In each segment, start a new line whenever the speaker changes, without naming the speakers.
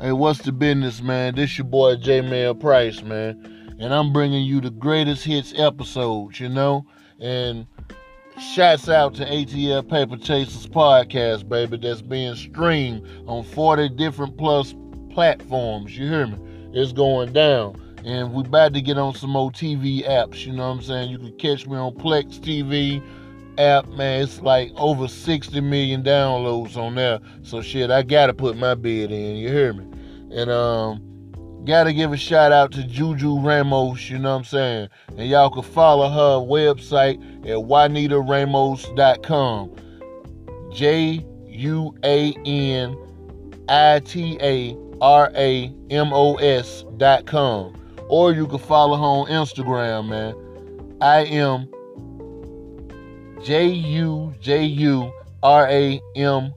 Hey, what's the business, man? This your boy Jameyel Price, man. And I'm bringing you the greatest hits episodes, you know? And shouts out to ATL Paper Chasers podcast, baby, that's being streamed on 40 different plus platforms. You hear me? It's going down. And we about to get on some more TV apps, you know what I'm saying? You can catch me on Plex TV, app, man, it's like over 60 million downloads on there. So shit, I gotta put my bid in, you hear me? And um gotta give a shout out to Juju Ramos, you know what I'm saying? And y'all can follow her website at juanitaramos.com. J U A N I T A R A M O S dot com. Or you can follow her on Instagram, man. I am J U J U R A M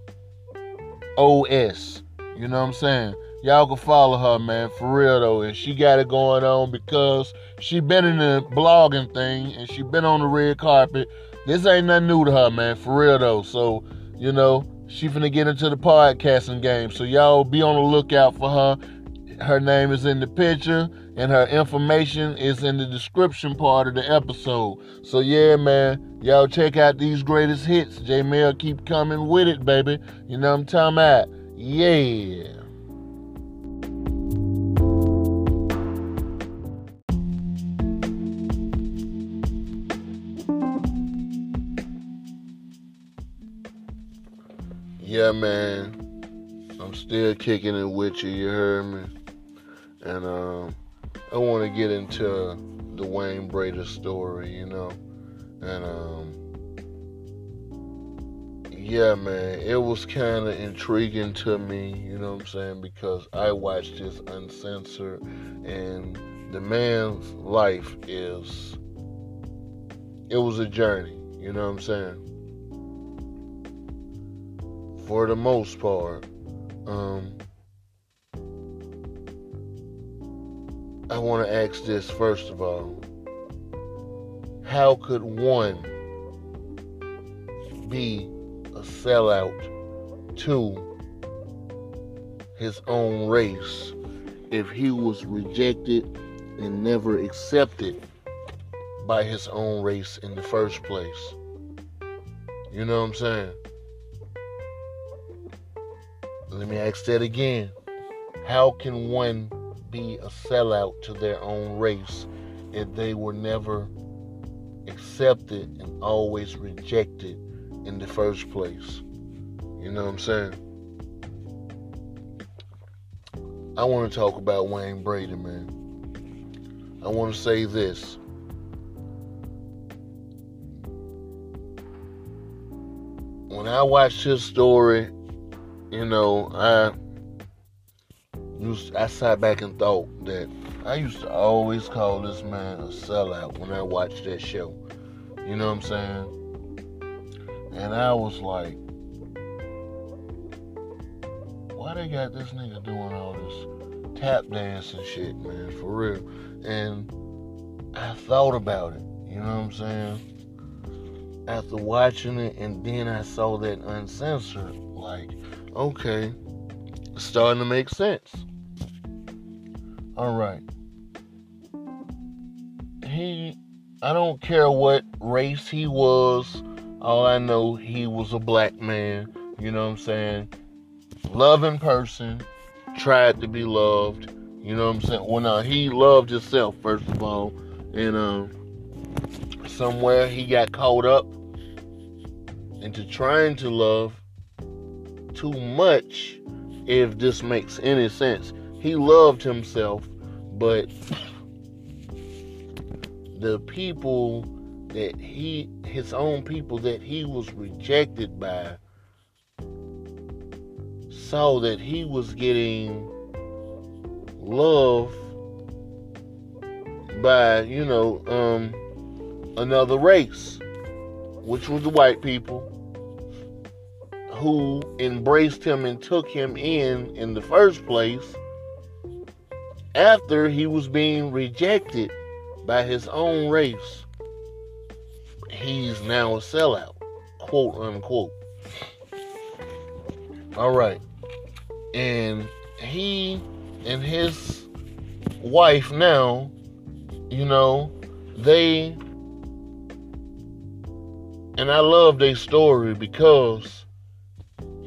O S. You know what I'm saying? Y'all can follow her, man, for real though. And she got it going on because she been in the blogging thing and she been on the red carpet. This ain't nothing new to her, man, for real though. So, you know, she finna get into the podcasting game. So y'all be on the lookout for her. Her name is in the picture and her information is in the description part of the episode. So yeah, man, y'all check out these greatest hits. Jameyel keep coming with it, baby. You know what I'm talking about? Yeah. Yeah, man. I'm still kicking it with you, you heard me? And um I want to get into the Wayne Brady story, you know, and um, yeah, man, it was kind of intriguing to me, you know what I'm saying, because I watched this uncensored, and the man's life is, it was a journey, you know what I'm saying. For the most part, um, I want to ask this first of all. How could one be a sellout to his own race if he was rejected and never accepted by his own race in the first place? You know what I'm saying? Let me ask that again. How can one be a sellout to their own race if they were never accepted and always rejected in the first place. You know what I'm saying? I want to talk about Wayne Brady, man. I want to say this. When I watched his story, you know, I used I sat back and thought that I used to always call this man a sellout when I watched that show. You know what I'm saying? And I was like, why they got this nigga doing all this tap dance and shit, man, for real? And I thought about it, you know what I'm saying? After watching it, and then I saw that uncensored, like, okay, it's starting to make sense. All right. He, I don't care what race he was. All I know, he was a black man. You know what I'm saying? Loving person, tried to be loved. You know what I'm saying? Well, now he loved himself first of all, and um, somewhere he got caught up into trying to love too much. If this makes any sense, he loved himself, but the people that he, his own people that he was rejected by, saw that he was getting love by, you know, um, another race, which was the white people who embraced him and took him in in the first place after he was being rejected by his own race. He's now a sellout, quote unquote. All right. And he and his wife now, you know, they and I love their story because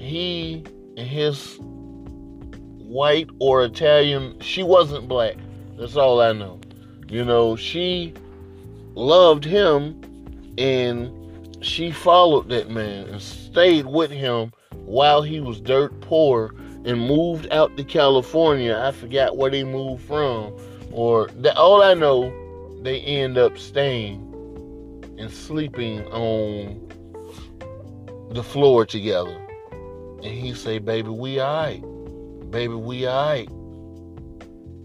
he and his white or Italian, she wasn't black. That's all I know. You know, she loved him and she followed that man and stayed with him while he was dirt poor and moved out to California. I forgot where they moved from. Or that all I know, they end up staying and sleeping on the floor together. And he say, baby, we alright. Baby, we alright.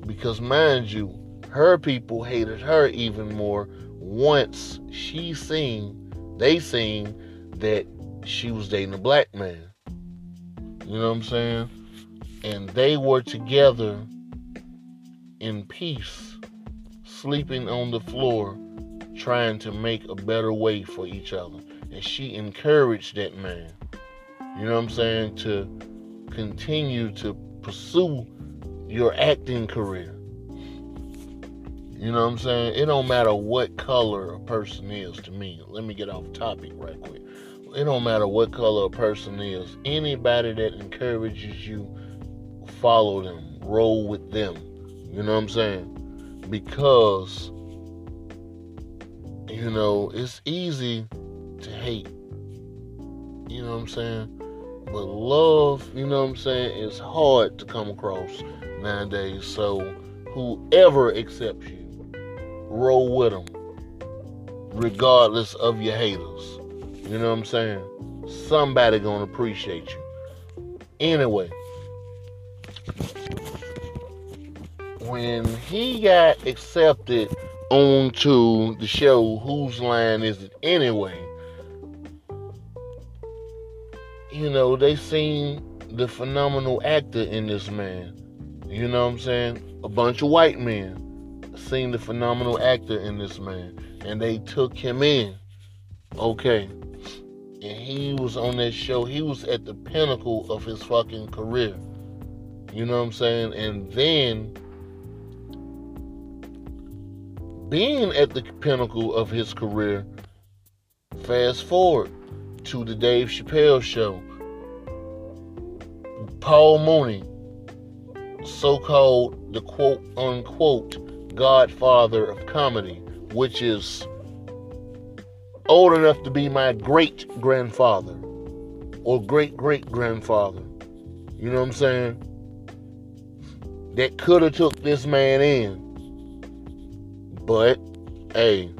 Because mind you, her people hated her even more once she seen, they seen that she was dating a black man. You know what I'm saying? And they were together in peace, sleeping on the floor trying to make a better way for each other. And she encouraged that man, you know what I'm saying, to continue to pursue your acting career. You know what I'm saying? It don't matter what color a person is to me. Let me get off topic right quick. It don't matter what color a person is. Anybody that encourages you, follow them, roll with them. You know what I'm saying? Because you know, it's easy to hate. You know what I'm saying? But love, you know what I'm saying, is hard to come across nowadays. So whoever accepts you, roll with them, regardless of your haters. You know what I'm saying? Somebody gonna appreciate you. Anyway, when he got accepted onto the show Whose Line Is It Anyway? You know, they seen the phenomenal actor in this man. You know what I'm saying? A bunch of white men seen the phenomenal actor in this man. And they took him in. Okay. And he was on that show. He was at the pinnacle of his fucking career. You know what I'm saying? And then being at the pinnacle of his career, fast forward to the Dave Chappelle show. Paul Mooney, so called the quote unquote godfather of comedy, which is old enough to be my great grandfather or great great grandfather. You know what I'm saying? That could have took this man in but, hey,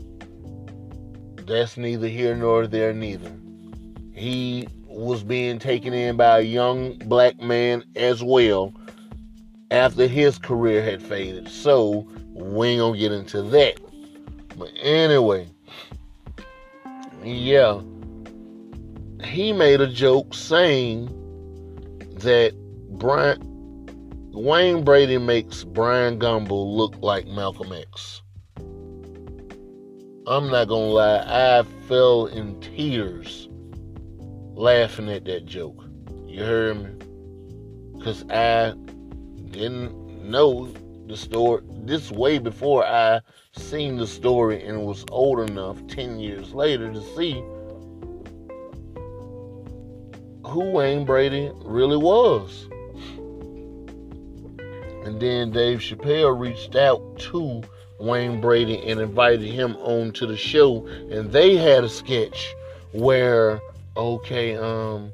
that's neither here nor there, neither. He was being taken in by a young black man as well after his career had faded. So, we ain't gonna get into that. But anyway, yeah, he made a joke saying that Brian Wayne Brady makes Bryant Gumbel look like Malcolm X. I'm not gonna lie, I fell in tears laughing at that joke. You heard me? Because I didn't know the story. This way before I seen the story and was old enough 10 years later to see who Wayne Brady really was. And then Dave Chappelle reached out to Wayne Brady and invited him on to the show. And they had a sketch where, okay, um,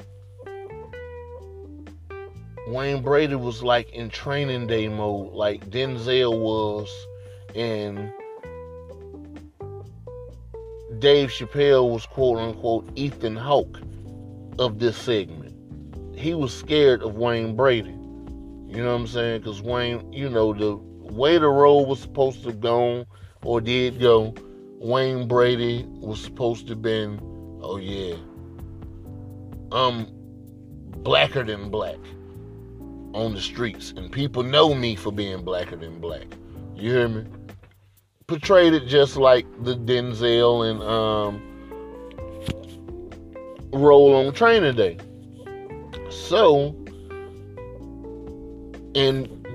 Wayne Brady was like in training day mode, like Denzel was, and Dave Chappelle was quote unquote Ethan Hawke of this segment. He was scared of Wayne Brady. You know what I'm saying? Because Wayne, you know, the way the role was supposed to go or did go, Wayne Brady was supposed to been, oh yeah, I'm blacker than black on the streets. And people know me for being blacker than black. You hear me? Portrayed it just like the Denzel and um, role on Training Day. So, And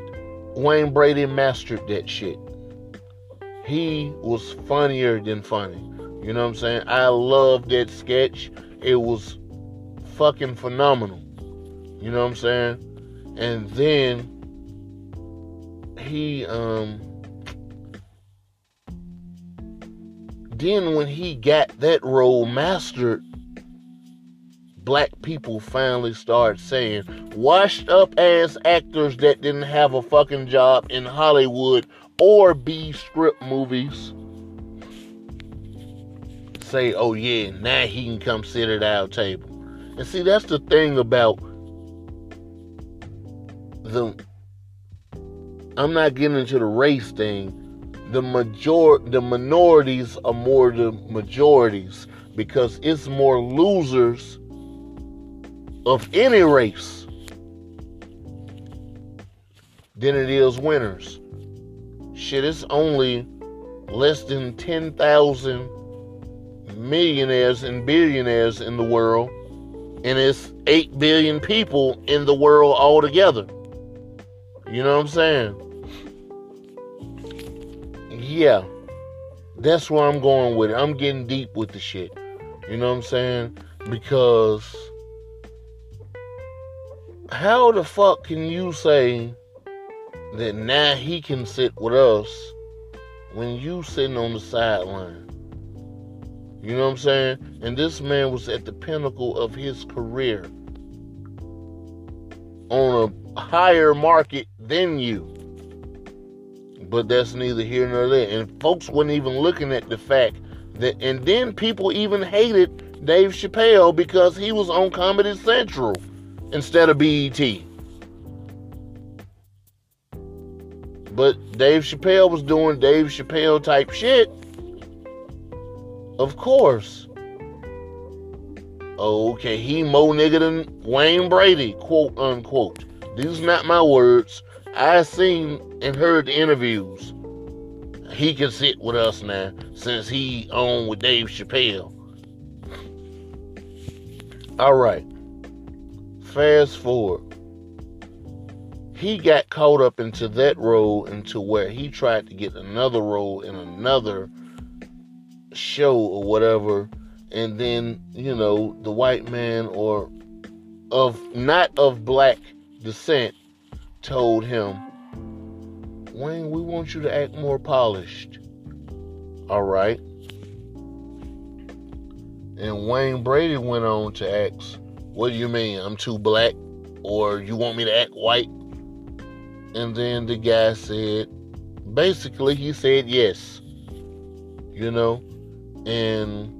Wayne Brady mastered that shit. He was funnier than funny. You know what I'm saying? I love that sketch. It was fucking phenomenal. You know what I'm saying? And then he um then when he got that role mastered black people finally started saying washed up ass actors that didn't have a fucking job in Hollywood or B script movies say, oh yeah, now he can come sit at our table. And see, that's the thing about the. I'm not getting into the race thing. The major, the minorities are more the majorities because it's more losers of any race than it is winners. Shit, it's only less than 10,000 millionaires and billionaires in the world, and it's 8 billion people in the world altogether. You know what I'm saying? Yeah, that's where I'm going with it. I'm getting deep with the shit. You know what I'm saying? Because how the fuck can you say that now he can sit with us when you sitting on the sideline? You know what I'm saying? And this man was at the pinnacle of his career on a higher market than you. But that's neither here nor there. And folks weren't even looking at the fact that, and then people even hated Dave Chappelle because he was on Comedy Central instead of BET. But Dave Chappelle was doing Dave Chappelle type shit of course. Oh, okay, he mo nigga than Wayne Brady, quote unquote. These not my words. I seen and heard the interviews. He can sit with us now since he on with Dave Chappelle. All right. Fast forward. He got caught up into that role into where he tried to get another role in another show or whatever, and then, you know, the white man or of not of black descent told him, Wayne, we want you to act more polished. All right. And Wayne Brady went on to ask, What do you mean? I'm too black? Or you want me to act white? And then the guy said, basically, he said yes. You know? And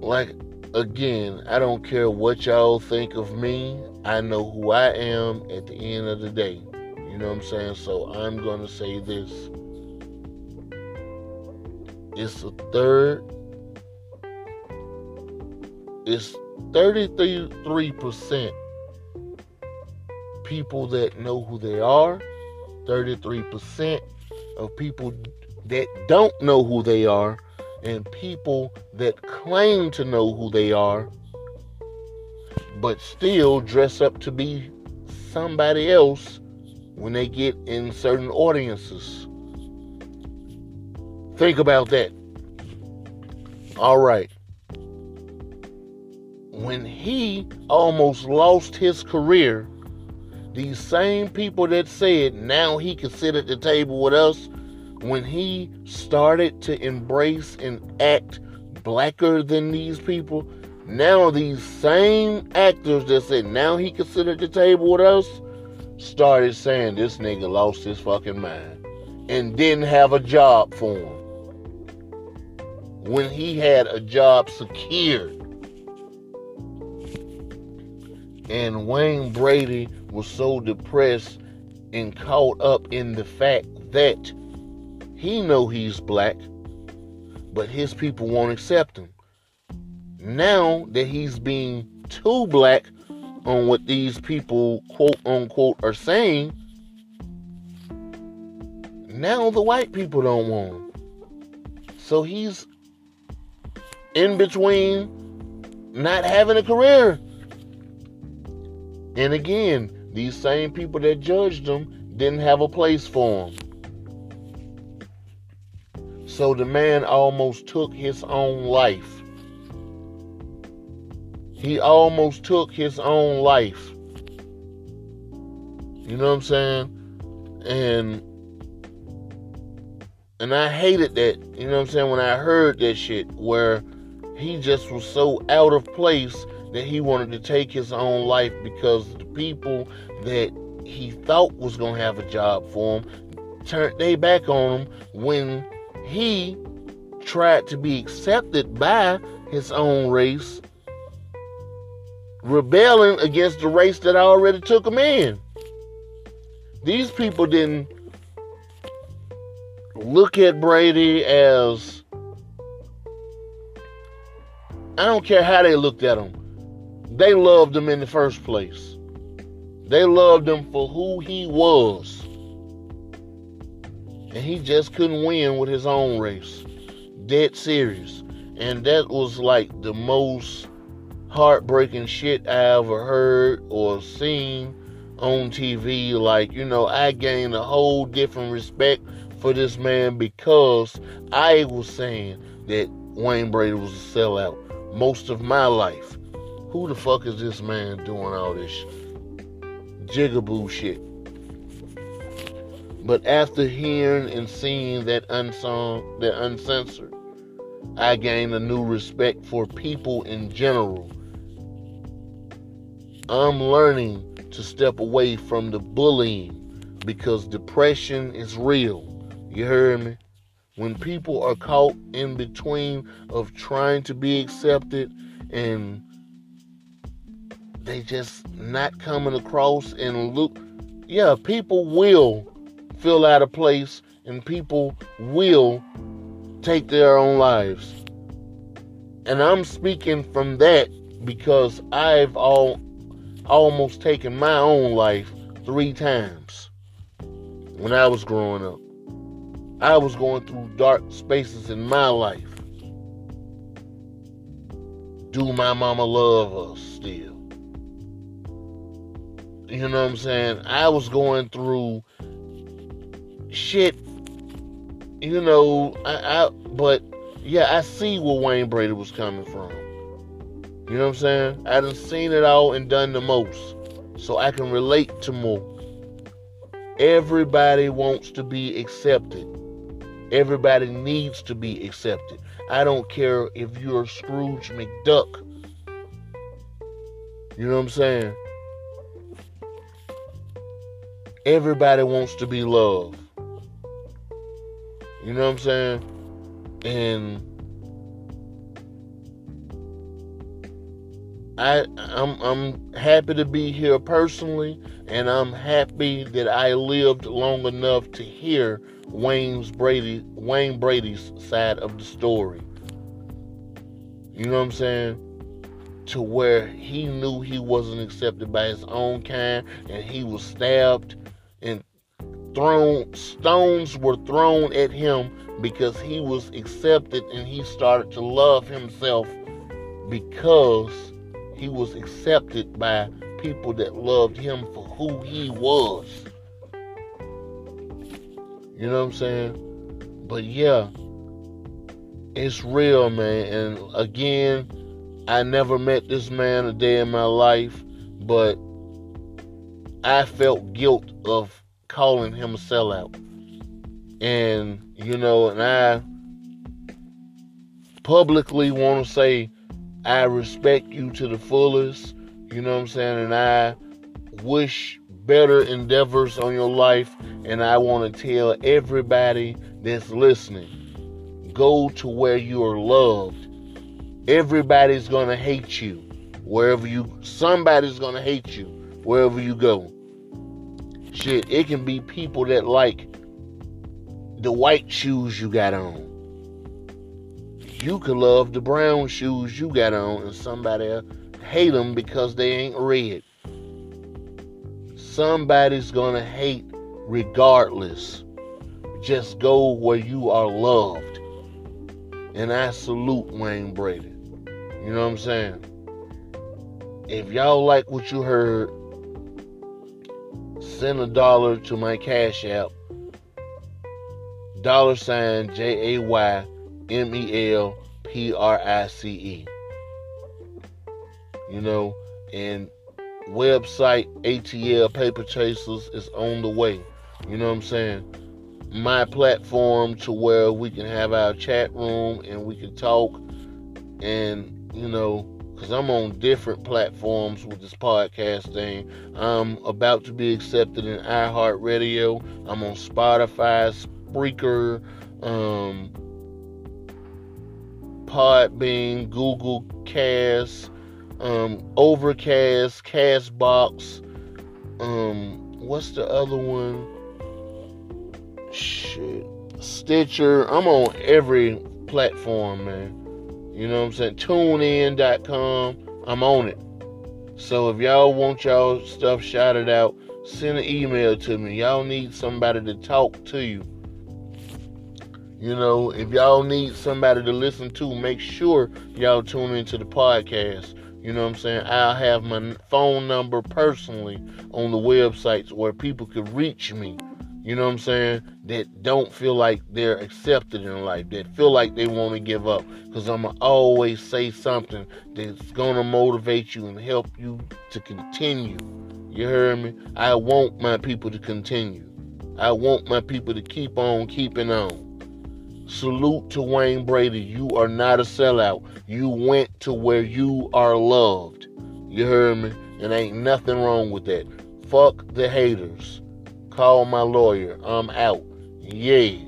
like again, I don't care what y'all think of me. I know who I am at the end of the day. You know what I'm saying? So I'm going to say this. It's a third. It's 33% people that know who they are 33% of people that don't know who they are and people that claim to know who they are but still dress up to be somebody else when they get in certain audiences. Think about that. All right. When he almost lost his career these same people that said now he can sit at the table with us, when he started to embrace and act blacker than these people, now these same actors that said now he can sit at the table with us started saying this nigga lost his fucking mind and didn't have a job for him when he had a job secured. And Wayne Brady was so depressed and caught up in the fact that he know he's black, but his people won't accept him. Now that he's being too black on what these people quote unquote are saying, now the white people don't want him. So he's in between not having a career And again, these same people that judged him didn't have a place for him. So the man almost took his own life. He almost took his own life. You know what I'm saying? And and I hated that, you know what I'm saying, when I heard that shit where he just was so out of place that he wanted to take his own life because the people that he thought was gonna have a job for him turned they back on him when he tried to be accepted by his own race, rebelling against the race that already took him in. These people didn't look at Brady as I don't care how they looked at him. They loved him in the first place. They loved him for who he was. And he just couldn't win with his own race. Dead serious. And that was like the most heartbreaking shit I ever heard or seen on TV. Like, you know, I gained a whole different respect for this man because I was saying that Wayne Brady was a sellout most of my life. Who the fuck is this man doing all this jigaboo shit? But after hearing and seeing that unsung, that uncensored, I gained a new respect for people in general. I'm learning to step away from the bullying because depression is real. You heard me? When people are caught in between of trying to be accepted and they just not coming across and look yeah, people will feel out of place and people will take their own lives. And I'm speaking from that because I've all almost taken my own life three times when I was growing up. I was going through dark spaces in my life. Do my mama love us still? You know what I'm saying? I was going through shit. You know, I, I but yeah, I see where Wayne Brady was coming from. You know what I'm saying? I done seen it all and done the most. So I can relate to more. Everybody wants to be accepted. Everybody needs to be accepted. I don't care if you're Scrooge McDuck. You know what I'm saying? Everybody wants to be loved. You know what I'm saying? And I I'm I'm happy to be here personally and I'm happy that I lived long enough to hear Wayne's Brady Wayne Brady's side of the story. You know what I'm saying? To where he knew he wasn't accepted by his own kind and he was stabbed and thrown stones were thrown at him because he was accepted and he started to love himself because he was accepted by people that loved him for who he was. You know what I'm saying? But yeah, it's real, man. And again, I never met this man a day in my life, but I felt guilt of calling him a sellout. And, you know, and I publicly want to say I respect you to the fullest. You know what I'm saying? And I wish better endeavors on your life. And I want to tell everybody that's listening go to where you are loved. Everybody's going to hate you wherever you, somebody's going to hate you wherever you go. Shit, it can be people that like the white shoes you got on. You could love the brown shoes you got on, and somebody hate them because they ain't red. Somebody's gonna hate regardless. Just go where you are loved. And I salute Wayne Brady. You know what I'm saying? If y'all like what you heard, send a dollar to my Cash App. Dollar sign J A Y M E L P R I C E. You know, and website ATL Paper Chasers is on the way. You know what I'm saying? My platform to where we can have our chat room and we can talk and you know because i'm on different platforms with this podcast thing. I'm about to be accepted in iheartradio. I'm on spotify spreaker um, podbean google cast um, overcast castbox um, what's the other one? Shit. Stitcher. I'm on every platform man you know what I'm saying? TuneIn.com. I'm on it. So if y'all want y'all stuff shouted out, send an email to me. Y'all need somebody to talk to you. You know, if y'all need somebody to listen to, make sure y'all tune into the podcast. You know what I'm saying? I'll have my phone number personally on the websites where people could reach me you know what I'm saying, that don't feel like they're accepted in life, that feel like they want to give up. Because I'm going to always say something that's going to motivate you and help you to continue. You hear me? I want my people to continue. I want my people to keep on keeping on. Salute to Wayne Brady. You are not a sellout. You went to where you are loved. You hear me? And ain't nothing wrong with that. Fuck the haters. Call my lawyer. I'm out. Yeah.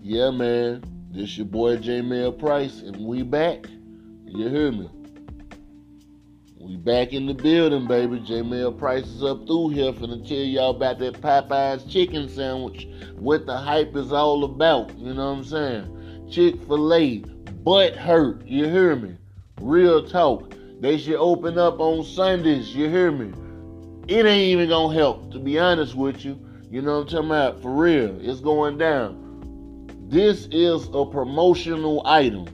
Yeah, man. This your boy Jameyel Price, and we back. You hear me? We back in the building, baby. Jameyel Price is up through here finna tell y'all about that Popeyes chicken sandwich. What the hype is all about. You know what I'm saying? Chick fil A, butt hurt. You hear me? Real talk. They should open up on Sundays. You hear me? It ain't even gonna help, to be honest with you. You know what I'm talking about? For real. It's going down. This is a promotional item.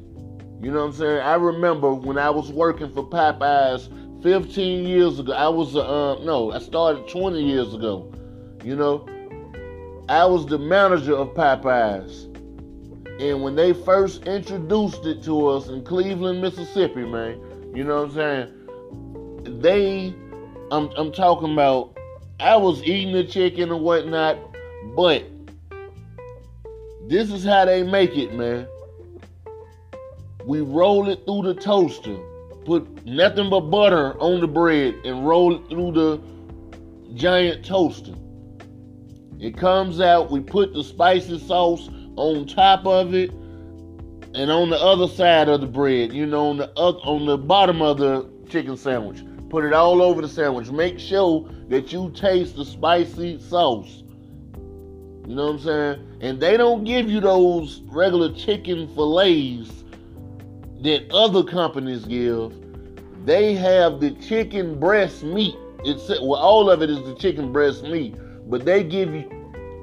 You know what I'm saying? I remember when I was working for Popeyes 15 years ago. I was, uh, no, I started 20 years ago. You know, I was the manager of Popeyes. And when they first introduced it to us in Cleveland, Mississippi, man, you know what I'm saying? They, I'm, I'm talking about, I was eating the chicken and whatnot, but this is how they make it, man. We roll it through the toaster, put nothing but butter on the bread, and roll it through the giant toaster. It comes out, we put the spicy sauce on top of it and on the other side of the bread, you know, on the on the bottom of the chicken sandwich. Put it all over the sandwich. Make sure that you taste the spicy sauce. You know what I'm saying? And they don't give you those regular chicken fillets that other companies give. They have the chicken breast meat. It's well, all of it is the chicken breast meat, but they give you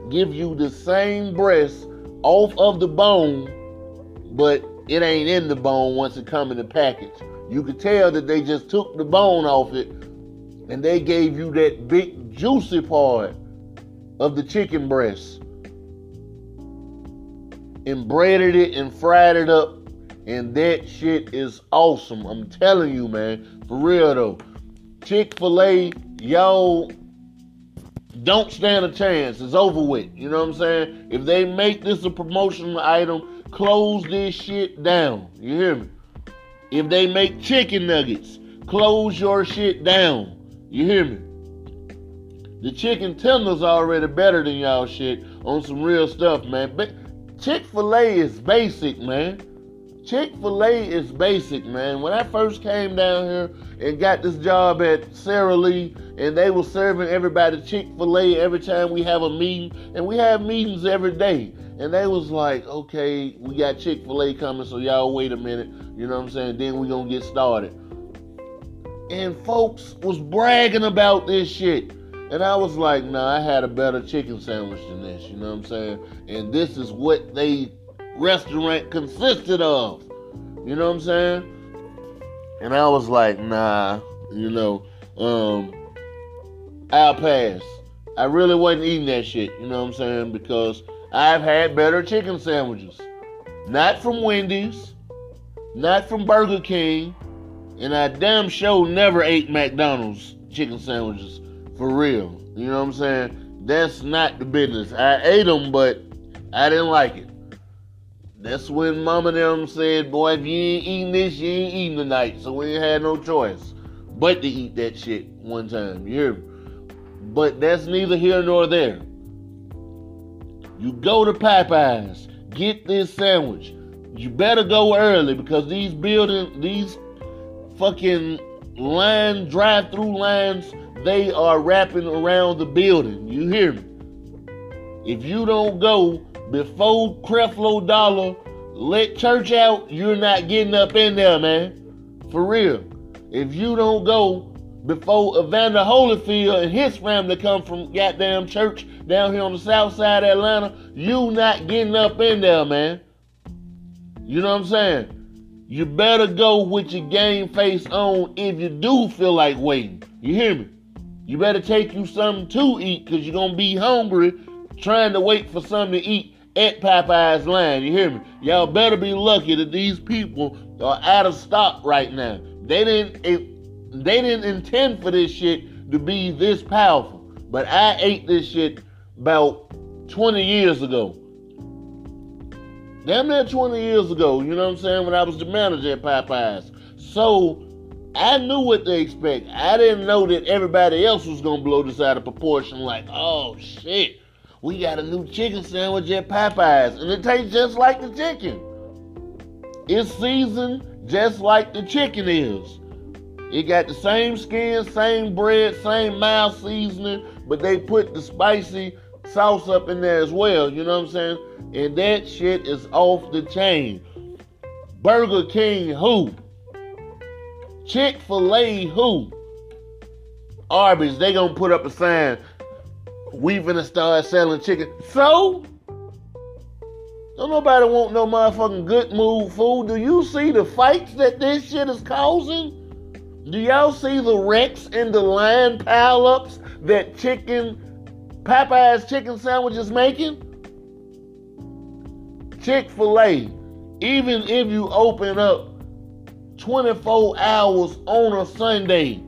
give you the same breast off of the bone, but it ain't in the bone once it come in the package. You could tell that they just took the bone off it and they gave you that big juicy part of the chicken breast and breaded it and fried it up and that shit is awesome. I'm telling you, man. For real though. Chick-fil-A, y'all don't stand a chance. It's over with. You know what I'm saying? If they make this a promotional item, close this shit down. You hear me? If they make chicken nuggets, close your shit down. You hear me? The chicken tenders already better than y'all shit on some real stuff, man. But Chick-fil-A is basic, man. Chick-fil-A is basic, man. When I first came down here and got this job at Sara Lee, and they were serving everybody Chick-fil-A every time we have a meeting, and we have meetings every day. And they was like, okay, we got Chick-fil-A coming, so y'all wait a minute. You know what I'm saying? Then we gonna get started. And folks was bragging about this shit. And I was like, nah, I had a better chicken sandwich than this, you know what I'm saying? And this is what they restaurant consisted of. You know what I'm saying? And I was like, nah, you know, um, I'll pass. I really wasn't eating that shit, you know what I'm saying? Because I've had better chicken sandwiches. Not from Wendy's, not from Burger King, and I damn sure never ate McDonald's chicken sandwiches for real. You know what I'm saying? That's not the business. I ate them, but I didn't like it. That's when mama them said, boy, if you ain't eating this, you ain't eating tonight. So we had no choice but to eat that shit one time. You hear me? But that's neither here nor there. You go to Popeyes, get this sandwich. You better go early because these building, these fucking line drive-through lines, they are wrapping around the building. You hear me? If you don't go before Creflo Dollar let church out, you're not getting up in there, man. For real. If you don't go before Evander Holyfield and his family come from goddamn church down here on the south side of Atlanta, you not getting up in there, man. You know what I'm saying? You better go with your game face on if you do feel like waiting. You hear me? You better take you something to eat because you're going to be hungry trying to wait for something to eat at Popeye's line. You hear me? Y'all better be lucky that these people are out of stock right now. They didn't they didn't intend for this shit to be this powerful. But I ate this shit about 20 years ago. Damn near 20 years ago, you know what I'm saying, when I was the manager at Popeyes. So I knew what to expect. I didn't know that everybody else was gonna blow this out of proportion, like, oh shit, we got a new chicken sandwich at Popeyes, and it tastes just like the chicken. It's seasoned just like the chicken is. It got the same skin, same bread, same mild seasoning, but they put the spicy sauce up in there as well, you know what I'm saying? And that shit is off the chain. Burger King, who? Chick fil A, who? Arby's, they gonna put up a sign. We finna start selling chicken. So? Don't nobody want no motherfucking good mood food. Do you see the fights that this shit is causing? Do y'all see the wrecks and the line pileups that chicken, Popeye's chicken sandwich is making? Chick fil A, even if you open up 24 hours on a Sunday,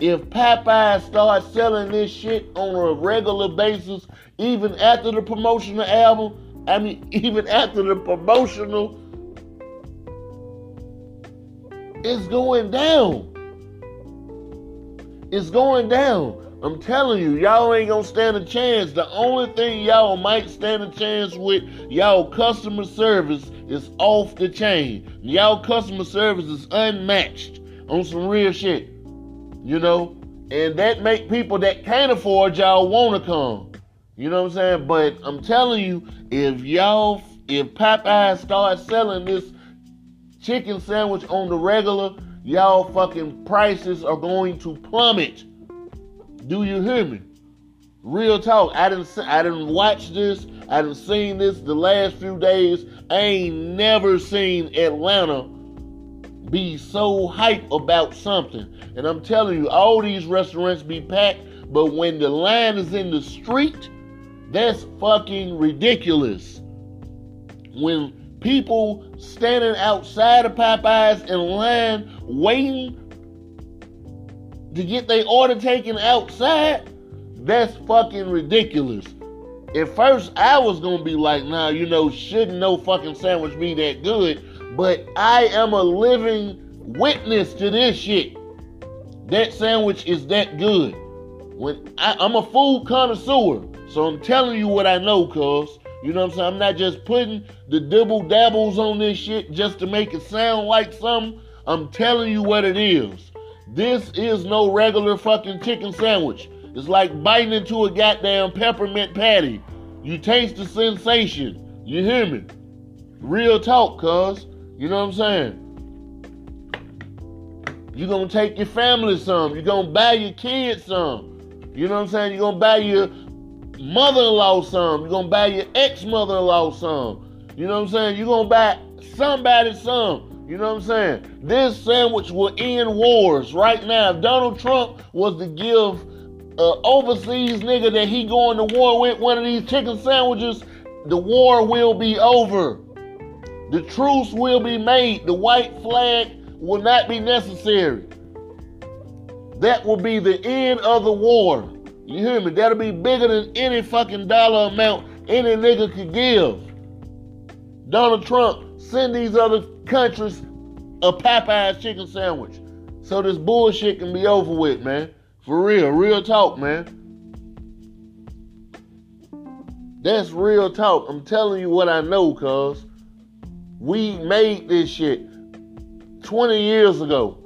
if Popeye starts selling this shit on a regular basis, even after the promotional album, I mean, even after the promotional, it's going down. It's going down. I'm telling you, y'all ain't gonna stand a chance. The only thing y'all might stand a chance with, y'all customer service is off the chain. Y'all customer service is unmatched on some real shit. You know? And that make people that can't afford y'all wanna come. You know what I'm saying? But I'm telling you, if y'all if Popeye starts selling this chicken sandwich on the regular, y'all fucking prices are going to plummet. Do you hear me? Real talk. I didn't I didn't watch this. I didn't seen this the last few days. I ain't never seen Atlanta be so hype about something. And I'm telling you, all these restaurants be packed, but when the line is in the street, that's fucking ridiculous. When people standing outside of Popeyes in line waiting to get their order taken outside, that's fucking ridiculous. At first, I was gonna be like, nah, you know, shouldn't no fucking sandwich be that good? But I am a living witness to this shit. That sandwich is that good. When I, I'm a food connoisseur, so I'm telling you what I know, cuz. You know what I'm saying? I'm not just putting the dibble dabbles on this shit just to make it sound like something. I'm telling you what it is. This is no regular fucking chicken sandwich. It's like biting into a goddamn peppermint patty. You taste the sensation. You hear me? Real talk, cuz. You know what I'm saying? You're gonna take your family some. You're gonna buy your kids some. You know what I'm saying? You're gonna buy your mother-in-law some. You're gonna buy your ex-mother-in-law some. You know what I'm saying? You're gonna buy somebody some. You know what I'm saying? This sandwich will end wars right now. If Donald Trump was to give uh, overseas nigga that he going to war with one of these chicken sandwiches, the war will be over. The truce will be made. The white flag will not be necessary. That will be the end of the war. You hear me? That'll be bigger than any fucking dollar amount any nigga could give. Donald Trump send these other countries a Popeye's chicken sandwich so this bullshit can be over with, man. For real, real talk, man. That's real talk. I'm telling you what I know, cuz. We made this shit 20 years ago.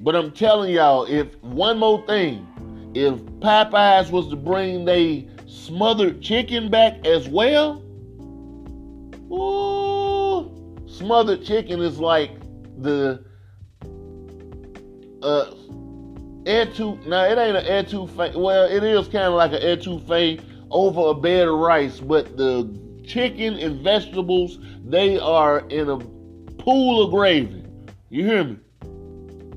But I'm telling y'all, if one more thing, if Popeyes was to bring they smothered chicken back as well, ooh, smothered chicken is like the uh etouffee. Now it ain't an etouffee. Well, it is kind of like an etouffee over a bed of rice, but the chicken and vegetables they are in a pool of gravy. You hear me?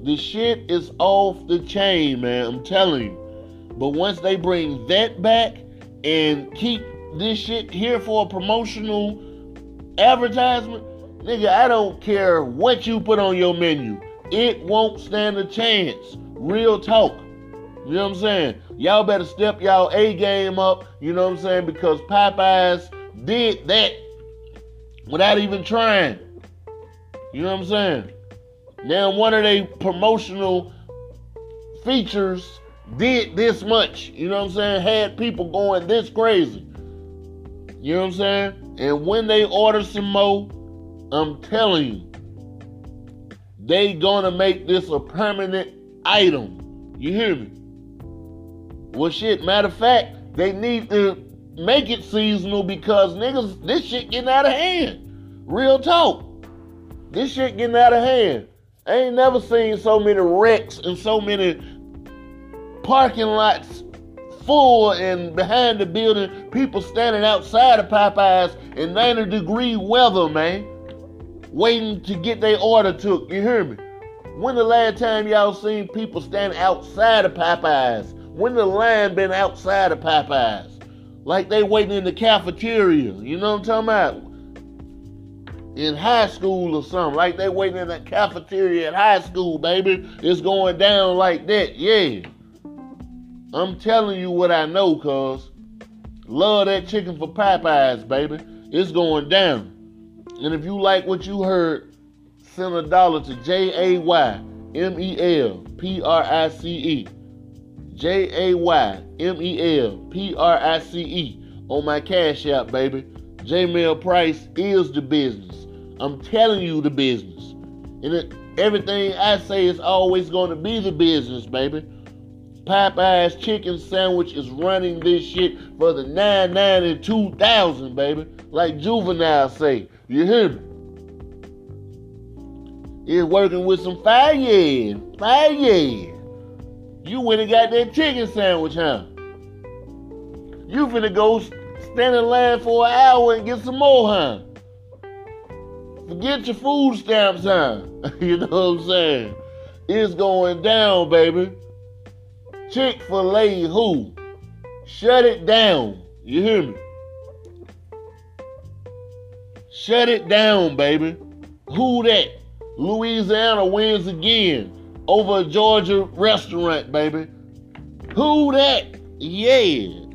The shit is off the chain, man. I'm telling you. But once they bring that back and keep this shit here for a promotional advertisement, nigga, I don't care what you put on your menu. It won't stand a chance. Real talk. You know what I'm saying? Y'all better step y'all A game up, you know what I'm saying? Because Popeyes did that without even trying. You know what I'm saying? Now, one of their promotional features did this much. You know what I'm saying? Had people going this crazy. You know what I'm saying? And when they order some more, I'm telling you, they gonna make this a permanent item. You hear me? Well, shit. Matter of fact, they need to make it seasonal because niggas, this shit getting out of hand. Real talk. This shit getting out of hand. I ain't never seen so many wrecks and so many parking lots full and behind the building, people standing outside of Popeyes in 90 degree weather, man, waiting to get their order took. You hear me? When the last time y'all seen people standing outside of Popeyes? When the line been outside of Popeyes? Like they waiting in the cafeteria. You know what I'm talking about? in high school or something. Like they waiting in that cafeteria at high school, baby. It's going down like that. Yeah. I'm telling you what I know, cuz. Love that chicken for Popeyes, baby. It's going down. And if you like what you heard, send a dollar to J A Y M E L P R I C E. J A Y M E L P R I C E on my Cash App, baby. Jameyel Price is the business. I'm telling you the business. And it, everything I say is always going to be the business, baby. Popeye's chicken sandwich is running this shit for the 99 and 2000, baby. Like Juvenile say. You hear me? It's working with some fire, fire. You went and got that chicken sandwich, huh? You finna go stand in line for an hour and get some more, huh? Forget your food stamps, huh? you know what I'm saying? It's going down, baby. Chick fil A, who? Shut it down. You hear me? Shut it down, baby. Who that? Louisiana wins again over a Georgia restaurant, baby. Who that? Yeah.